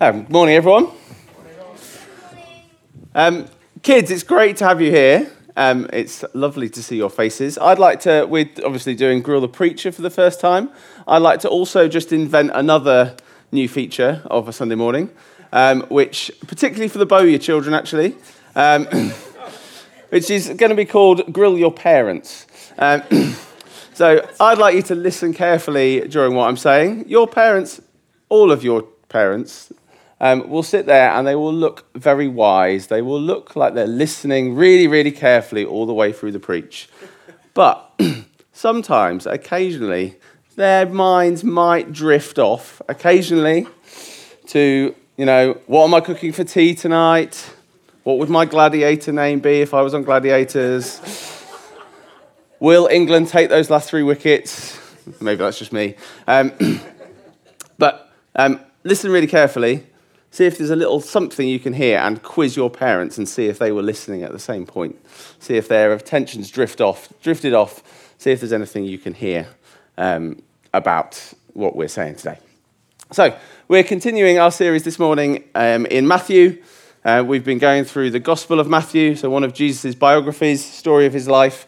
Um, morning, everyone. Um, kids, it's great to have you here. Um, it's lovely to see your faces. I'd like to, we're obviously doing Grill the Preacher for the first time. I'd like to also just invent another new feature of a Sunday morning, um, which, particularly for the Bowyer children, actually, um, which is going to be called Grill Your Parents. Um, so I'd like you to listen carefully during what I'm saying. Your parents, all of your parents, um, will sit there and they will look very wise. They will look like they're listening really, really carefully all the way through the preach. But sometimes, occasionally, their minds might drift off, occasionally, to, you know, what am I cooking for tea tonight? What would my gladiator name be if I was on gladiators? Will England take those last three wickets? Maybe that's just me. Um, but um, listen really carefully See if there's a little something you can hear and quiz your parents and see if they were listening at the same point. See if their attentions drift off, drifted off. See if there's anything you can hear um, about what we're saying today. So, we're continuing our series this morning um, in Matthew. Uh, we've been going through the Gospel of Matthew, so one of Jesus' biographies, story of his life.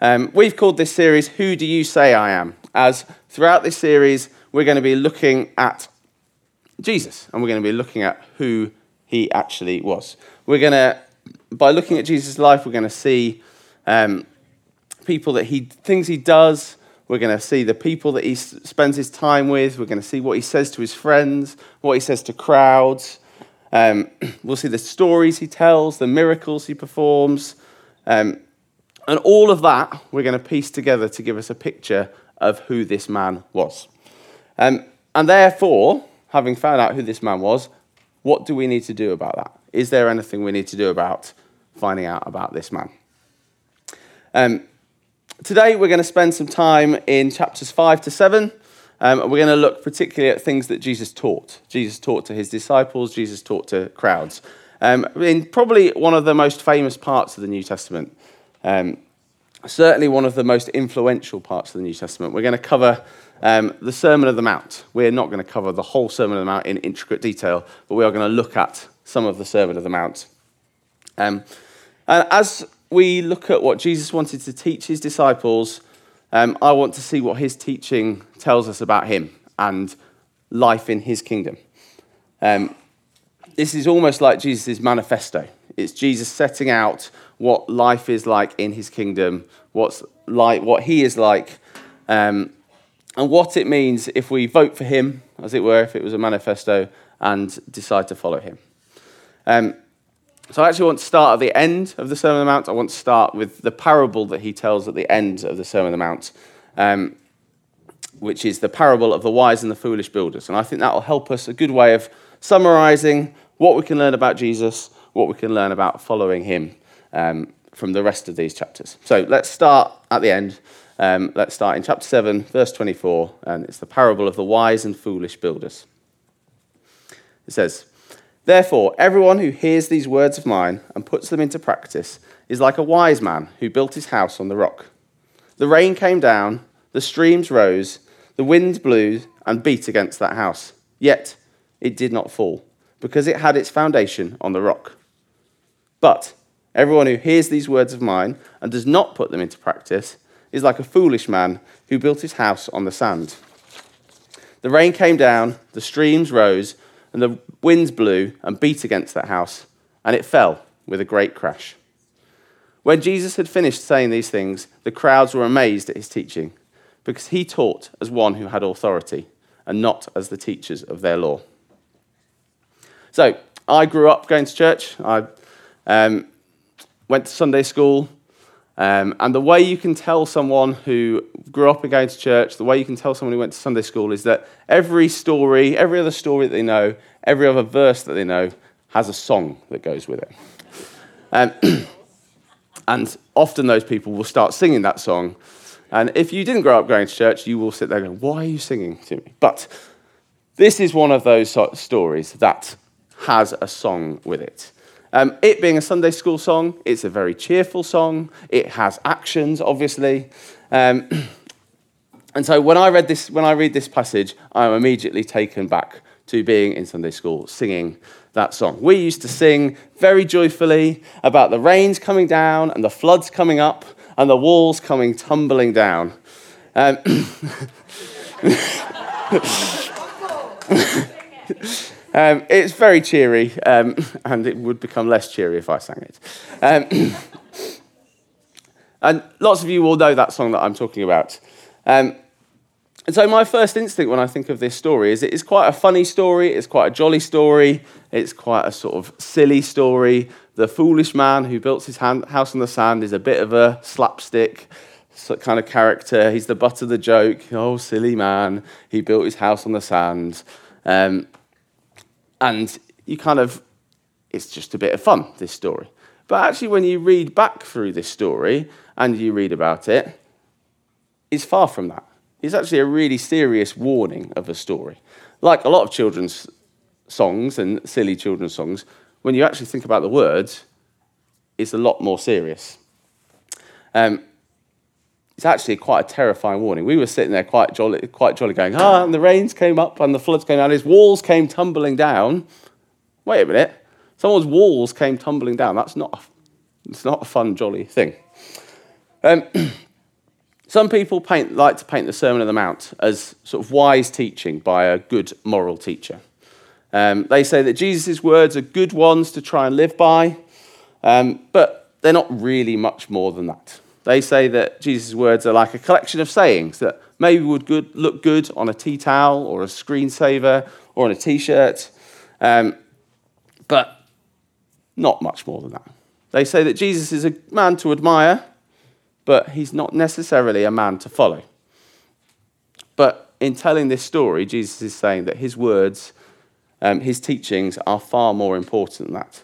Um, we've called this series Who Do You Say I Am? As throughout this series, we're going to be looking at Jesus, and we're going to be looking at who he actually was. We're going to, by looking at Jesus' life, we're going to see um, people that he, things he does. We're going to see the people that he spends his time with. We're going to see what he says to his friends, what he says to crowds. Um, we'll see the stories he tells, the miracles he performs. Um, and all of that we're going to piece together to give us a picture of who this man was. Um, and therefore, having found out who this man was, what do we need to do about that? Is there anything we need to do about finding out about this man? Um, today, we're going to spend some time in chapters 5 to 7. Um, we're going to look particularly at things that Jesus taught. Jesus taught to his disciples, Jesus taught to crowds. Um, in probably one of the most famous parts of the New Testament. Um, certainly one of the most influential parts of the New Testament. We're going to cover um, the Sermon of the Mount. We're not going to cover the whole Sermon of the Mount in intricate detail, but we are going to look at some of the Sermon of the Mount. Um, and as we look at what Jesus wanted to teach his disciples, um, I want to see what his teaching tells us about him and life in his kingdom. Um, this is almost like Jesus' manifesto. It's Jesus setting out what life is like in his kingdom, what's like, what he is like, um, and what it means if we vote for him, as it were, if it was a manifesto, and decide to follow him. Um, so I actually want to start at the end of the Sermon on the Mount. I want to start with the parable that he tells at the end of the Sermon on the Mount, um, which is the parable of the wise and the foolish builders. And I think that will help us a good way of summarizing what we can learn about Jesus, what we can learn about following him um, from the rest of these chapters. So let's start at the end. Um, let's start in chapter 7, verse 24, and it's the parable of the wise and foolish builders. It says, Therefore, everyone who hears these words of mine and puts them into practice is like a wise man who built his house on the rock. The rain came down, the streams rose, the wind blew and beat against that house. Yet it did not fall, because it had its foundation on the rock. But everyone who hears these words of mine and does not put them into practice is like a foolish man who built his house on the sand. The rain came down, the streams rose, and the winds blew and beat against that house, and it fell with a great crash. When Jesus had finished saying these things, the crowds were amazed at his teaching, because he taught as one who had authority, and not as the teachers of their law. So, I grew up going to church. I um, went to Sunday school, um, and the way you can tell someone who grew up and going to church, the way you can tell someone who went to Sunday school is that every story, every other story that they know, every other verse that they know has a song that goes with it. Um, and often those people will start singing that song. And if you didn't grow up going to church, you will sit there going, Why are you singing to me? But this is one of those stories that has a song with it. Um, it being a Sunday school song, it's a very cheerful song. It has actions, obviously. Um, and so when I read this, when I read this passage, I'm immediately taken back to being in Sunday school, singing that song. We used to sing very joyfully about the rains coming down and the floods coming up and the walls coming tumbling down. Um, um, it's very cheery, um, and it would become less cheery if I sang it. Um, and lots of you will know that song that I'm talking about. Um, and so, my first instinct when I think of this story is it is quite a funny story, it's quite a jolly story, it's quite a sort of silly story. The foolish man who built his hand, house on the sand is a bit of a slapstick kind of character. He's the butt of the joke. Oh, silly man. He built his house on the sand. Um, and you kind of, it's just a bit of fun, this story. But actually, when you read back through this story and you read about it, it's far from that. It's actually a really serious warning of a story. Like a lot of children's songs and silly children's songs, when you actually think about the words, it's a lot more serious. Um, it's actually quite a terrifying warning. We were sitting there quite jolly, quite jolly going, ah, and the rains came up and the floods came down, his walls came tumbling down. Wait a minute, someone's walls came tumbling down. That's not a, it's not a fun, jolly thing. Um, some people paint, like to paint the Sermon on the Mount as sort of wise teaching by a good moral teacher. Um, they say that Jesus' words are good ones to try and live by, um, but they're not really much more than that. They say that Jesus' words are like a collection of sayings that maybe would good, look good on a tea towel or a screensaver or on a t shirt, um, but not much more than that. They say that Jesus is a man to admire, but he's not necessarily a man to follow. But in telling this story, Jesus is saying that his words, um, his teachings are far more important than that.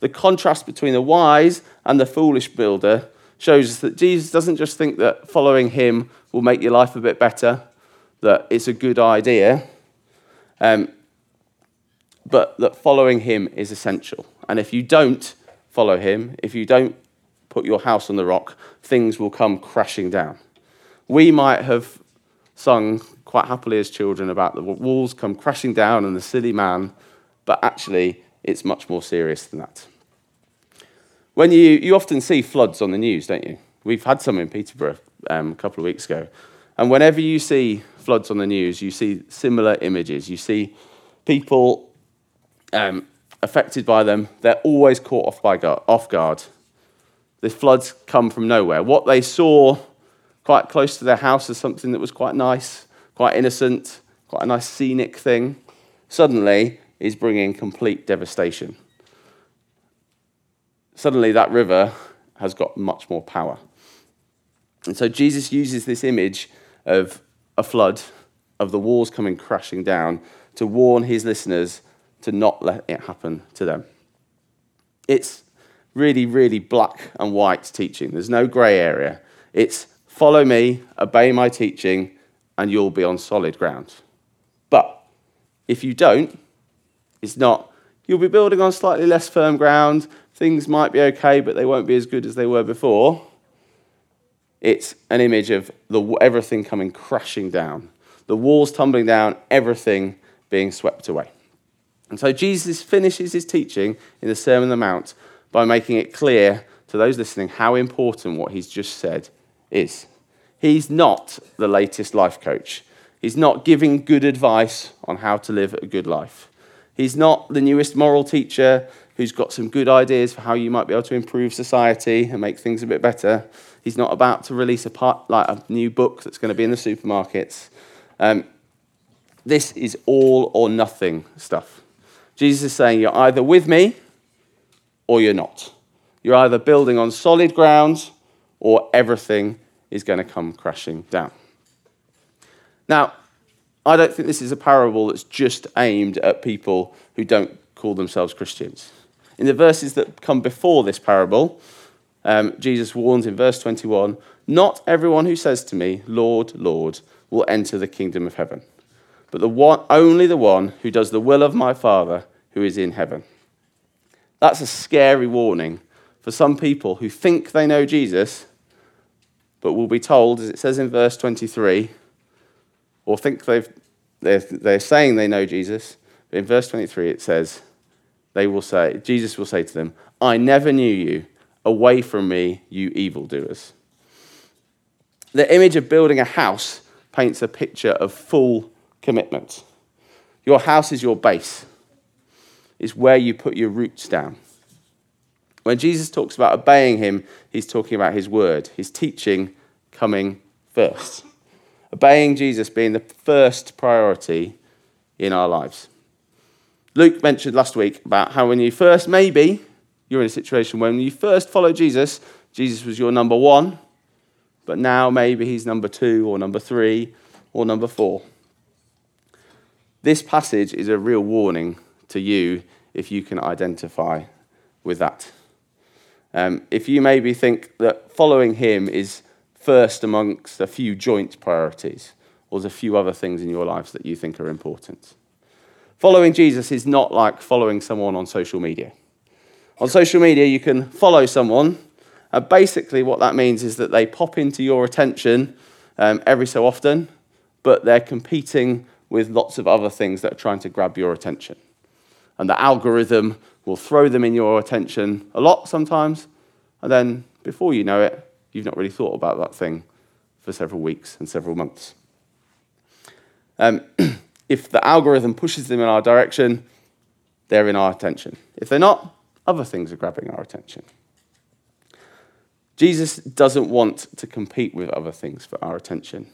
The contrast between the wise and the foolish builder shows us that Jesus doesn't just think that following him will make your life a bit better, that it's a good idea, um, but that following him is essential. And if you don't follow him, if you don't put your house on the rock, things will come crashing down. We might have sung quite happily as children about the walls come crashing down and the silly man, but actually, it's much more serious than that. When you, you often see floods on the news, don't you? We've had some in Peterborough um, a couple of weeks ago. And whenever you see floods on the news, you see similar images. You see people um, affected by them. They're always caught off, by off guard. The floods come from nowhere. What they saw quite close to their house as something that was quite nice, quite innocent, quite a nice scenic thing, suddenly is bringing complete devastation suddenly that river has got much more power. And so Jesus uses this image of a flood, of the walls coming crashing down, to warn his listeners to not let it happen to them. It's really, really black and white teaching. There's no grey area. It's follow me, obey my teaching, and you'll be on solid ground. But if you don't, it's not, you'll be building on slightly less firm ground, things might be okay, but they won't be as good as they were before. It's an image of the, everything coming crashing down, the walls tumbling down, everything being swept away. And so Jesus finishes his teaching in the Sermon on the Mount by making it clear to those listening how important what he's just said is. He's not the latest life coach. He's not giving good advice on how to live a good life. He's not the newest moral teacher who's got some good ideas for how you might be able to improve society and make things a bit better. He's not about to release a, part, like a new book that's going to be in the supermarkets. Um, this is all or nothing stuff. Jesus is saying you're either with me or you're not. You're either building on solid ground or everything is going to come crashing down. Now, I don't think this is a parable that's just aimed at people who don't call themselves Christians. In the verses that come before this parable, um, Jesus warns in verse 21 Not everyone who says to me, Lord, Lord, will enter the kingdom of heaven, but the one, only the one who does the will of my Father who is in heaven. That's a scary warning for some people who think they know Jesus, but will be told, as it says in verse 23, or think they've, they're, they're saying they know Jesus, In verse 23, it says, they will say, Jesus will say to them, I never knew you. Away from me, you evildoers. The image of building a house paints a picture of full commitment. Your house is your base, it's where you put your roots down. When Jesus talks about obeying him, he's talking about his word, his teaching coming first. Obeying Jesus being the first priority in our lives. Luke mentioned last week about how when you first, maybe you're in a situation when you first followed Jesus, Jesus was your number one, but now maybe he's number two or number three or number four. This passage is a real warning to you if you can identify with that. Um, if you maybe think that following him is first amongst a few joint priorities, or there's a few other things in your lives that you think are important. Following Jesus is not like following someone on social media. On social media, you can follow someone, and basically, what that means is that they pop into your attention um, every so often, but they're competing with lots of other things that are trying to grab your attention. And the algorithm will throw them in your attention a lot sometimes, and then before you know it, you've not really thought about that thing for several weeks and several months. Um, if the algorithm pushes them in our direction, they're in our attention. If they're not, other things are grabbing our attention. Jesus doesn't want to compete with other things for our attention.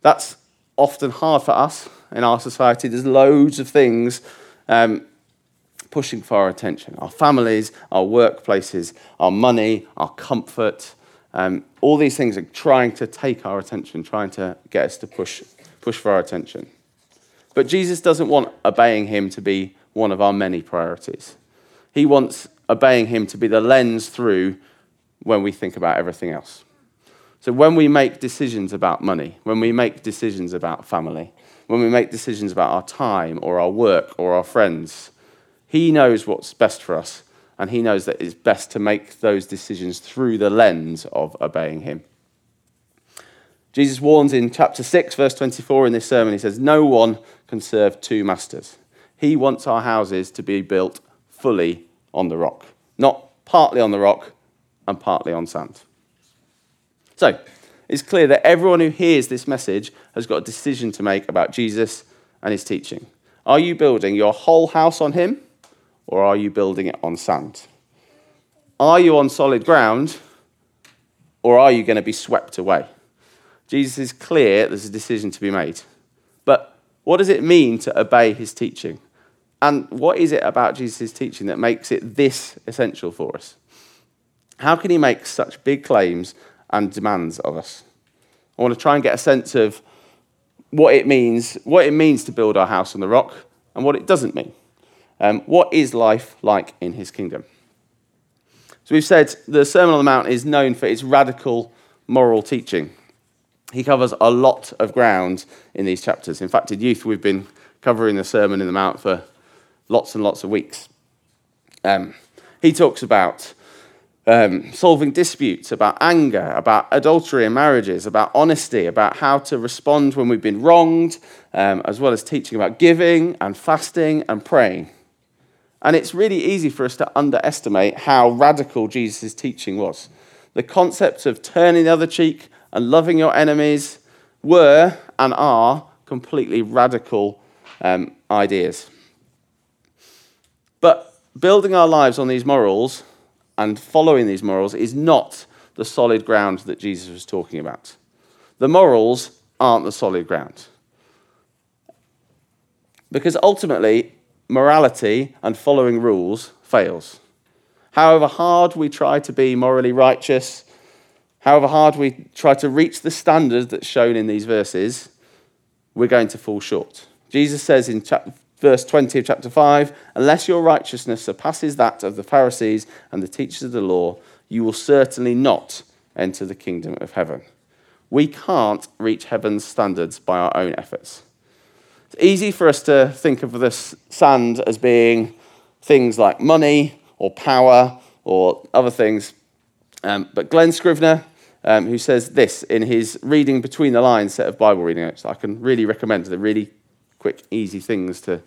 That's often hard for us in our society. There's loads of things um, pushing for our attention our families, our workplaces, our money, our comfort. Um, all these things are trying to take our attention, trying to get us to push, push for our attention. But Jesus doesn't want obeying him to be one of our many priorities. He wants obeying him to be the lens through when we think about everything else. So when we make decisions about money, when we make decisions about family, when we make decisions about our time or our work or our friends, he knows what's best for us, and he knows that it's best to make those decisions through the lens of obeying him. Jesus warns in chapter 6, verse 24 in this sermon, he says, No one can serve two masters. He wants our houses to be built fully on the rock, not partly on the rock and partly on sand. So, it's clear that everyone who hears this message has got a decision to make about Jesus and his teaching. Are you building your whole house on him, or are you building it on sand? Are you on solid ground, or are you going to be swept away? Jesus is clear there's a decision to be made. But what does it mean to obey his teaching? And what is it about Jesus' teaching that makes it this essential for us? How can he make such big claims and demands of us? I want to try and get a sense of what it means, what it means to build our house on the rock, and what it doesn't mean. Um, what is life like in his kingdom? So we've said the Sermon on the Mount is known for its radical moral teaching he covers a lot of ground in these chapters. In fact, in youth, we've been covering the Sermon in the Mount for lots and lots of weeks. Um, he talks about um, solving disputes, about anger, about adultery in marriages, about honesty, about how to respond when we've been wronged, um, as well as teaching about giving and fasting and praying. And it's really easy for us to underestimate how radical Jesus' teaching was. The concepts of turning the other cheek and loving your enemies were and are completely radical um, ideas. But building our lives on these morals and following these morals is not the solid ground that Jesus was talking about. The morals aren't the solid ground. Because ultimately, morality and following rules fails. However hard we try to be morally righteous However hard we try to reach the standard that's shown in these verses, we're going to fall short. Jesus says in chapter, verse 20 of chapter 5 Unless your righteousness surpasses that of the Pharisees and the teachers of the law, you will certainly not enter the kingdom of heaven. We can't reach heaven's standards by our own efforts. It's easy for us to think of this sand as being things like money or power or other things. Um, but Glen Scrivener, um, who says this in his reading between the lines set of Bible reading notes. I can really recommend. They're really quick, easy things to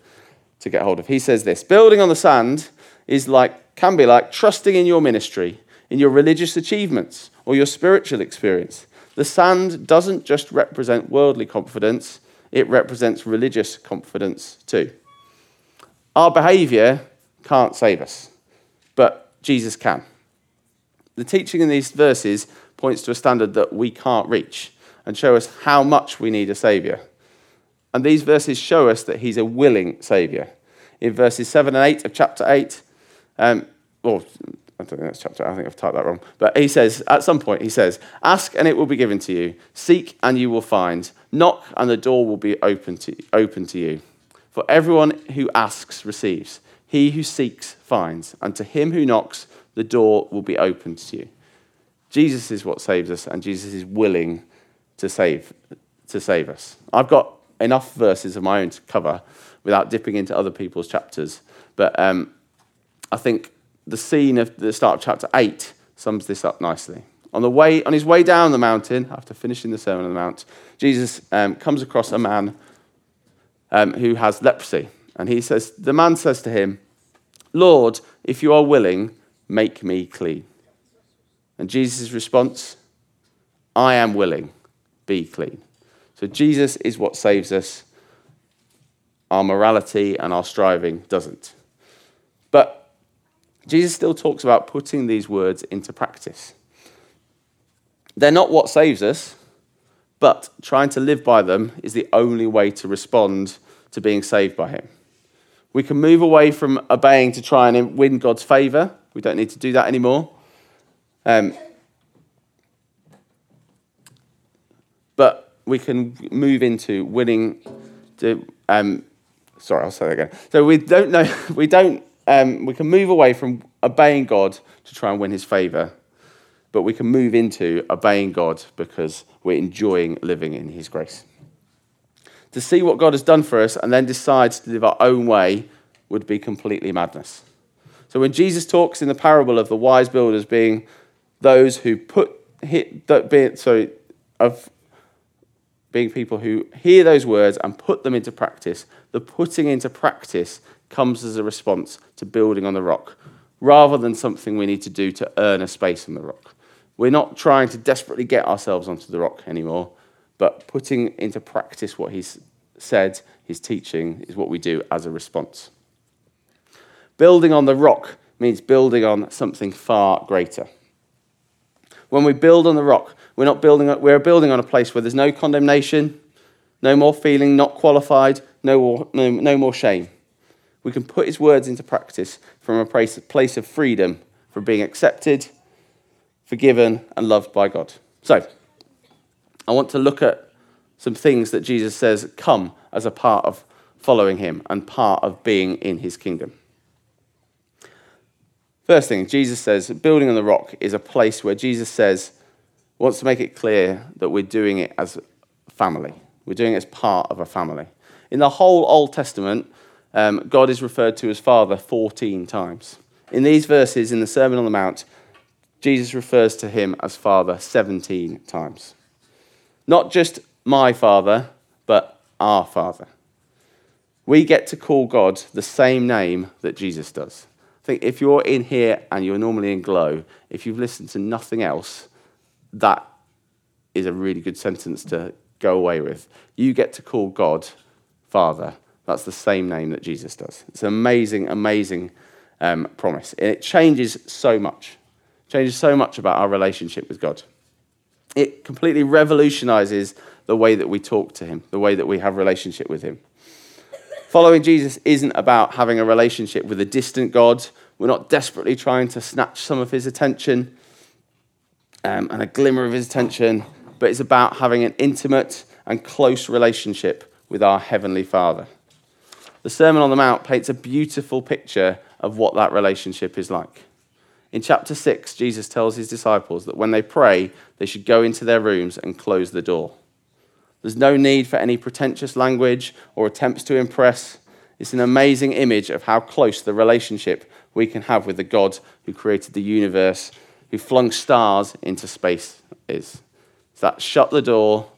to get hold of. He says this building on the sand is like, can be like trusting in your ministry, in your religious achievements, or your spiritual experience. The sand doesn't just represent worldly confidence, it represents religious confidence too. Our behavior can't save us, but Jesus can. The teaching in these verses points to a standard that we can't reach and show us how much we need a Saviour. And these verses show us that He's a willing Saviour. In verses 7 and 8 of chapter 8, um, well, I don't think that's chapter, I think I've typed that wrong. But he says, at some point, he says, Ask and it will be given to you, seek and you will find, knock and the door will be open to, open to you. For everyone who asks receives, he who seeks finds, and to him who knocks, the door will be opened to you. Jesus is what saves us, and Jesus is willing to save, to save us. I've got enough verses of my own to cover without dipping into other people's chapters, but um, I think the scene of the start of chapter 8 sums this up nicely. On, the way, on his way down the mountain, after finishing the Sermon on the Mount, Jesus um, comes across a man um, who has leprosy. And he says, the man says to him, Lord, if you are willing, make me clean. And Jesus' response, I am willing, be clean. So Jesus is what saves us. Our morality and our striving doesn't. But Jesus still talks about putting these words into practice. They're not what saves us, but trying to live by them is the only way to respond to being saved by Him. We can move away from obeying to try and win God's favor. We don't need to do that anymore. Um, but we can move into winning. To, um, sorry, I'll say that again. So we don't know. We don't um, we can move away from obeying God to try and win his favor, but we can move into obeying God because we're enjoying living in his grace. To see what God has done for us and then decide to live our own way would be completely madness. So when Jesus talks in the parable of the wise builders being those who put hit sorry of being people who hear those words and put them into practice, the putting into practice comes as a response to building on the rock rather than something we need to do to earn a space on the rock. We're not trying to desperately get ourselves onto the rock anymore, but putting into practice what he's said, his teaching, is what we do as a response. Building on the rock means building on something far greater. When we build on the rock, we're not building, we're building on a place where there's no condemnation, no more feeling not qualified, no more, no, no more shame we can put his words into practice from a place of freedom, from being accepted, forgiven, and loved by God. So, I want to look at some things that Jesus says come as a part of following him and part of being in his kingdom. First thing, Jesus says building on the rock is a place where Jesus says, wants to make it clear that we're doing it as family. We're doing it as part of a family. In the whole Old Testament, um, God is referred to as Father 14 times. In these verses in the Sermon on the Mount, Jesus refers to him as Father 17 times. Not just my Father, but our Father. We get to call God the same name that Jesus does. I think if you're in here and you're normally in glow, if you've listened to nothing else, that is a really good sentence to go away with. You get to call God Father that's the same name that Jesus does. It's an amazing, amazing um, promise. And it changes so much. It changes so much about our relationship with God. It completely revolutionizes the way that we talk to Him, the way that we have relationship with Him. Following Jesus isn't about having a relationship with a distant God. We're not desperately trying to snatch some of His attention um, and a glimmer of His attention, but it's about having an intimate and close relationship with our Heavenly Father. The Sermon on the Mount paints a beautiful picture of what that relationship is like. In chapter 6, Jesus tells his disciples that when they pray, they should go into their rooms and close the door. There's no need for any pretentious language or attempts to impress. It's an amazing image of how close the relationship we can have with the God who created the universe, who flung stars into space is. It's that shut the door,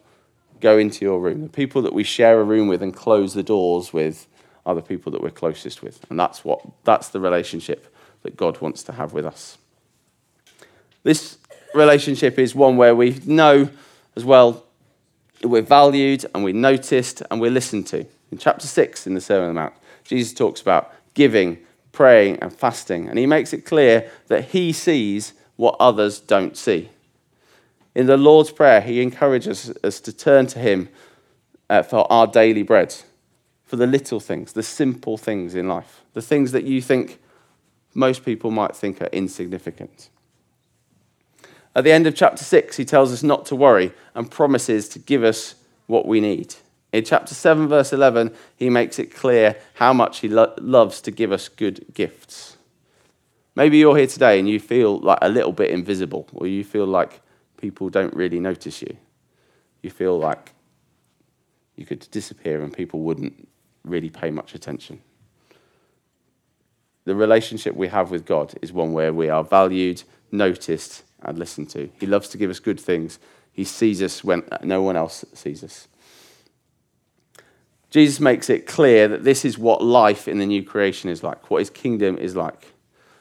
go into your room. The people that we share a room with and close the doors with are the people that we're closest with. And that's, what, that's the relationship that God wants to have with us. This relationship is one where we know as well we're valued and we're noticed and we're listened to. In chapter 6 in the Sermon on the Mount, Jesus talks about giving, praying, and fasting. And he makes it clear that he sees what others don't see. In the Lord's Prayer, he encourages us to turn to him uh, for our daily bread, for the little things, the simple things in life, the things that you think most people might think are insignificant. At the end of chapter 6, he tells us not to worry and promises to give us what we need. In chapter 7, verse 11, he makes it clear how much he lo- loves to give us good gifts. Maybe you're here today and you feel like a little bit invisible, or you feel like people don't really notice you. You feel like you could disappear and people wouldn't really pay much attention. The relationship we have with God is one where we are valued, noticed, and listened to. He loves to give us good things. He sees us when no one else sees us. Jesus makes it clear that this is what life in the new creation is like, what his kingdom is like.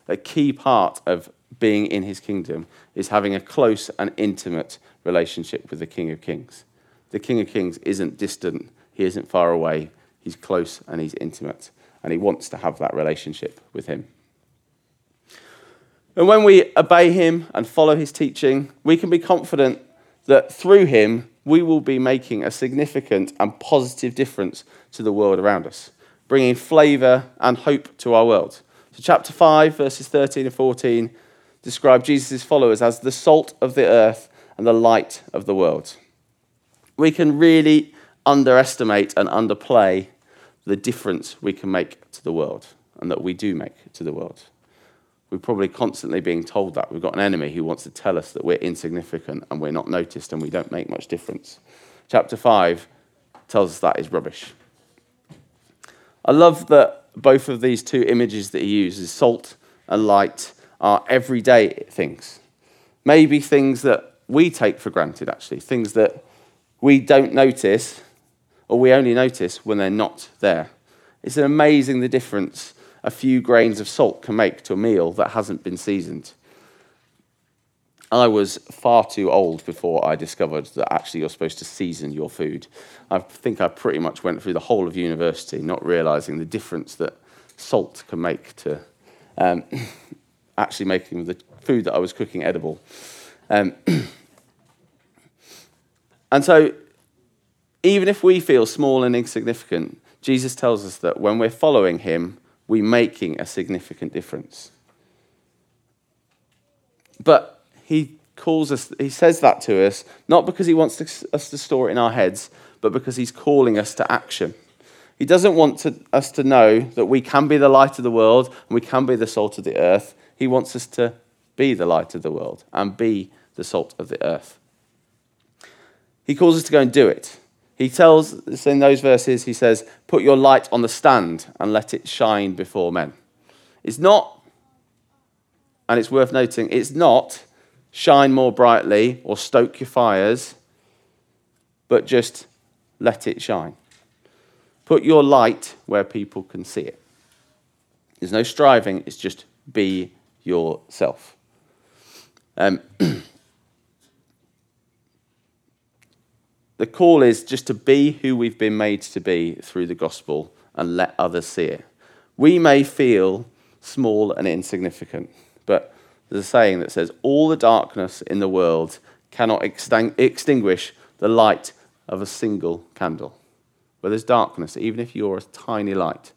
A key part of being in his kingdom is having a close and intimate relationship with the King of Kings. The King of Kings isn't distant, he isn't far away, he's close and he's intimate, and he wants to have that relationship with him. And when we obey him and follow his teaching, we can be confident that through him, we will be making a significant and positive difference to the world around us, bringing flavour and hope to our world. So, chapter 5, verses 13 and 14 describe Jesus' followers as the salt of the earth and the light of the world. We can really underestimate and underplay the difference we can make to the world and that we do make to the world. We're probably constantly being told that. We've got an enemy who wants to tell us that we're insignificant and we're not noticed and we don't make much difference. Chapter 5 tells us that is rubbish. I love that both of these two images that he uses, salt and light, are everyday things. Maybe things that we take for granted, actually, things that we don't notice or we only notice when they're not there. It's amazing the difference a few grains of salt can make to a meal that hasn't been seasoned. I was far too old before I discovered that actually you're supposed to season your food. I think I pretty much went through the whole of university not realizing the difference that salt can make to um, actually making the food that I was cooking edible. Um, and so, even if we feel small and insignificant, Jesus tells us that when we're following him, we're making a significant difference. But he calls us, he says that to us, not because he wants to, us to store it in our heads, but because he's calling us to action. He doesn't want to, us to know that we can be the light of the world and we can be the salt of the earth. He wants us to be the light of the world and be the salt of the earth. He calls us to go and do it. He tells us in those verses, he says, Put your light on the stand and let it shine before men. It's not, and it's worth noting, it's not shine more brightly or stoke your fires, but just let it shine. Put your light where people can see it. There's no striving, it's just be yourself. Um, The call is just to be who we've been made to be through the gospel and let others see it. We may feel small and insignificant, but there's a saying that says, All the darkness in the world cannot extinguish the light of a single candle. Where there's darkness, even if you're a tiny light,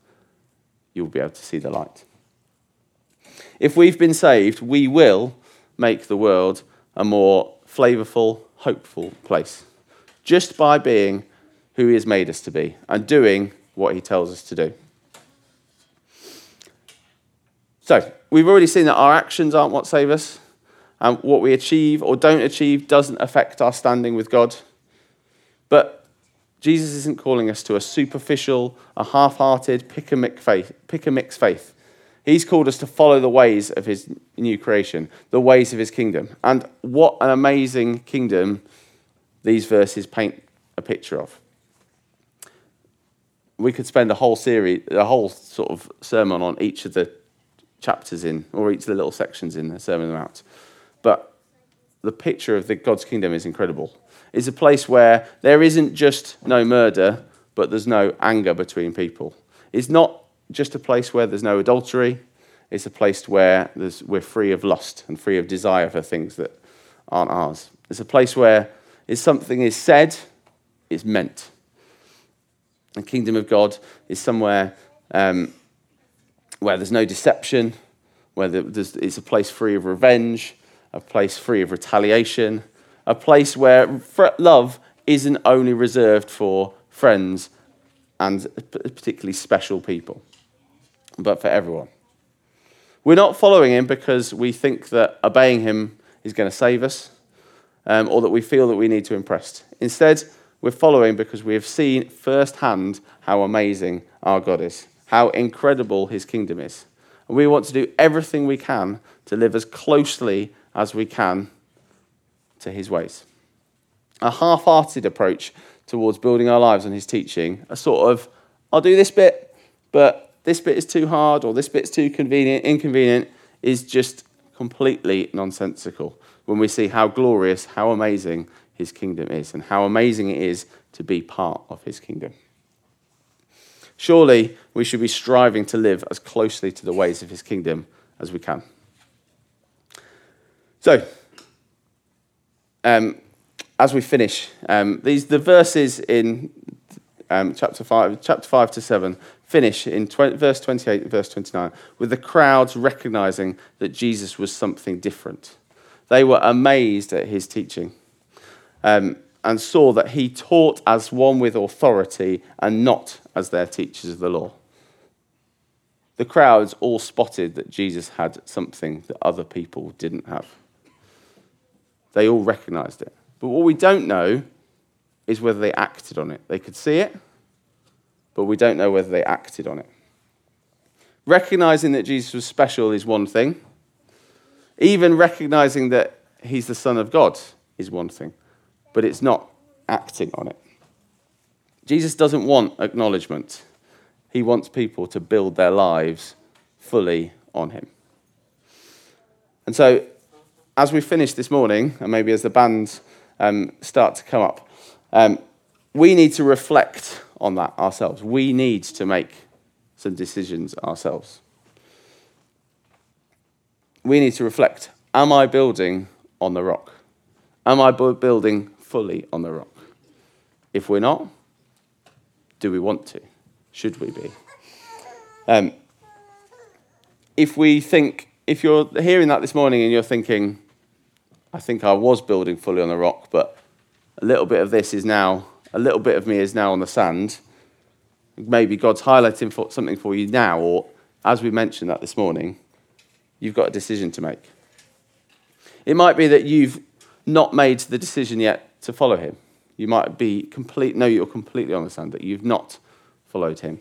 you'll be able to see the light. If we've been saved, we will make the world a more flavorful, hopeful place just by being who He has made us to be and doing what He tells us to do. So, we've already seen that our actions aren't what save us, and what we achieve or don't achieve doesn't affect our standing with God. But Jesus isn't calling us to a superficial, a half hearted, pick a mix faith. Faith. He's called us to follow the ways of his new creation, the ways of his kingdom. And what an amazing kingdom these verses paint a picture of. we could spend a whole series, a whole sort of sermon on each of the chapters in, or each of the little sections in the Sermon on the Mount. But the picture of the God's kingdom is incredible. It's a place where there isn't just no murder, but there's no anger between people. It's not just a place where there's no adultery. It's a place where we're free of lust and free of desire for things that aren't ours. It's a place where if something is said, it's meant. The kingdom of God is somewhere um, where there's no deception, where it's a place free of revenge, a place free of retaliation, a place where love isn't only reserved for friends and particularly special people, but for everyone. We're not following him because we think that obeying him is going to save us um, or that we feel that we need to impress. Instead, we're following because we have seen firsthand how amazing our God is, how incredible his kingdom is. And we want to do everything we can to live as closely as we can to his ways. A half hearted approach towards building our lives on his teaching, a sort of, I'll do this bit, but this bit is too hard or this bit's too convenient, inconvenient, is just completely nonsensical when we see how glorious, how amazing his kingdom is and how amazing it is to be part of his kingdom. Surely we should be striving to live as closely to the ways of his kingdom as we can. So, um, as we finish, um, these the verses in um, chapter five, chapter five to seven finish in 20, verse twenty-eight and verse twenty-nine with the crowds recognizing that Jesus was something different. They were amazed at his teaching um, and saw that he taught as one with authority and not as their teachers of the law. The crowds all spotted that Jesus had something that other people didn't have. They all recognized it. But what we don't know is whether they acted on it. They could see it, but we don't know whether they acted on it. Recognizing that Jesus was special is one thing. Even recognizing that he's the Son of God is one thing but it's not acting on it. Jesus doesn't want acknowledgement, he wants people to build their lives fully on him. And so, as we finish this morning, and maybe as the bands um, start to come up, um, we need to reflect on that ourselves. We need to make some decisions ourselves. We need to reflect Am I building on the rock? Am I building fully on the rock? If we're not, do we want to? Should we be? Um, if we think, if you're hearing that this morning and you're thinking, I think I was building fully on the rock, but a little bit of this is now, a little bit of me is now on the sand, maybe God's highlighting something for you now, or as we mentioned that this morning, you've got a decision to make. It might be that you've not made the decision yet to follow him. You might be complete, no, you're completely on the sand that you've not followed him.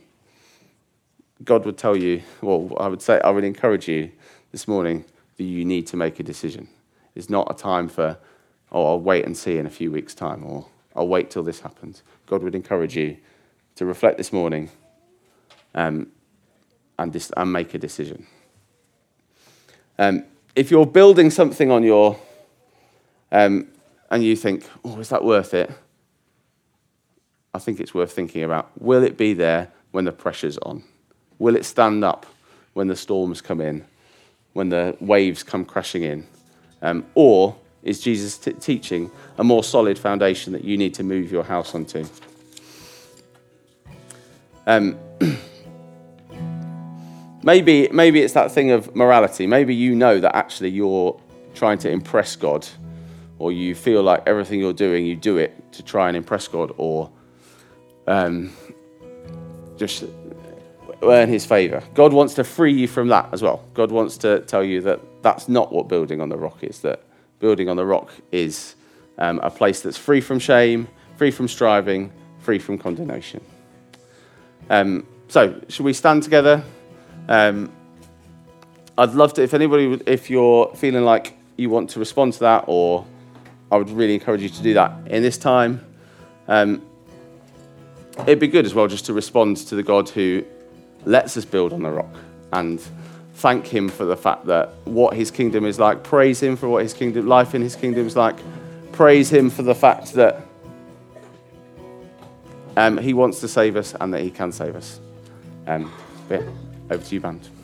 God would tell you, well, I would say, I would encourage you this morning that you need to make a decision. It's not a time for, oh, I'll wait and see in a few weeks' time, or I'll wait till this happens. God would encourage you to reflect this morning um, and, dis- and make a decision. Um, if you're building something on your um, and you think, oh, is that worth it? I think it's worth thinking about. Will it be there when the pressure's on? Will it stand up when the storms come in, when the waves come crashing in? Um, or is Jesus t- teaching a more solid foundation that you need to move your house onto? Um, maybe, maybe it's that thing of morality. Maybe you know that actually you're trying to impress God or you feel like everything you're doing, you do it to try and impress God or um, just earn his favor. God wants to free you from that as well. God wants to tell you that that's not what building on the rock is, that building on the rock is um, a place that's free from shame, free from striving, free from condemnation. Um, so, should we stand together? Um, I'd love to, if anybody, if you're feeling like you want to respond to that or I would really encourage you to do that in this time. Um, it'd be good as well just to respond to the God who lets us build on the rock and thank him for the fact that what his kingdom is like. Praise him for what his kingdom, life in his kingdom is like. Praise him for the fact that um, he wants to save us and that he can save us. Um, yeah, over to you, band.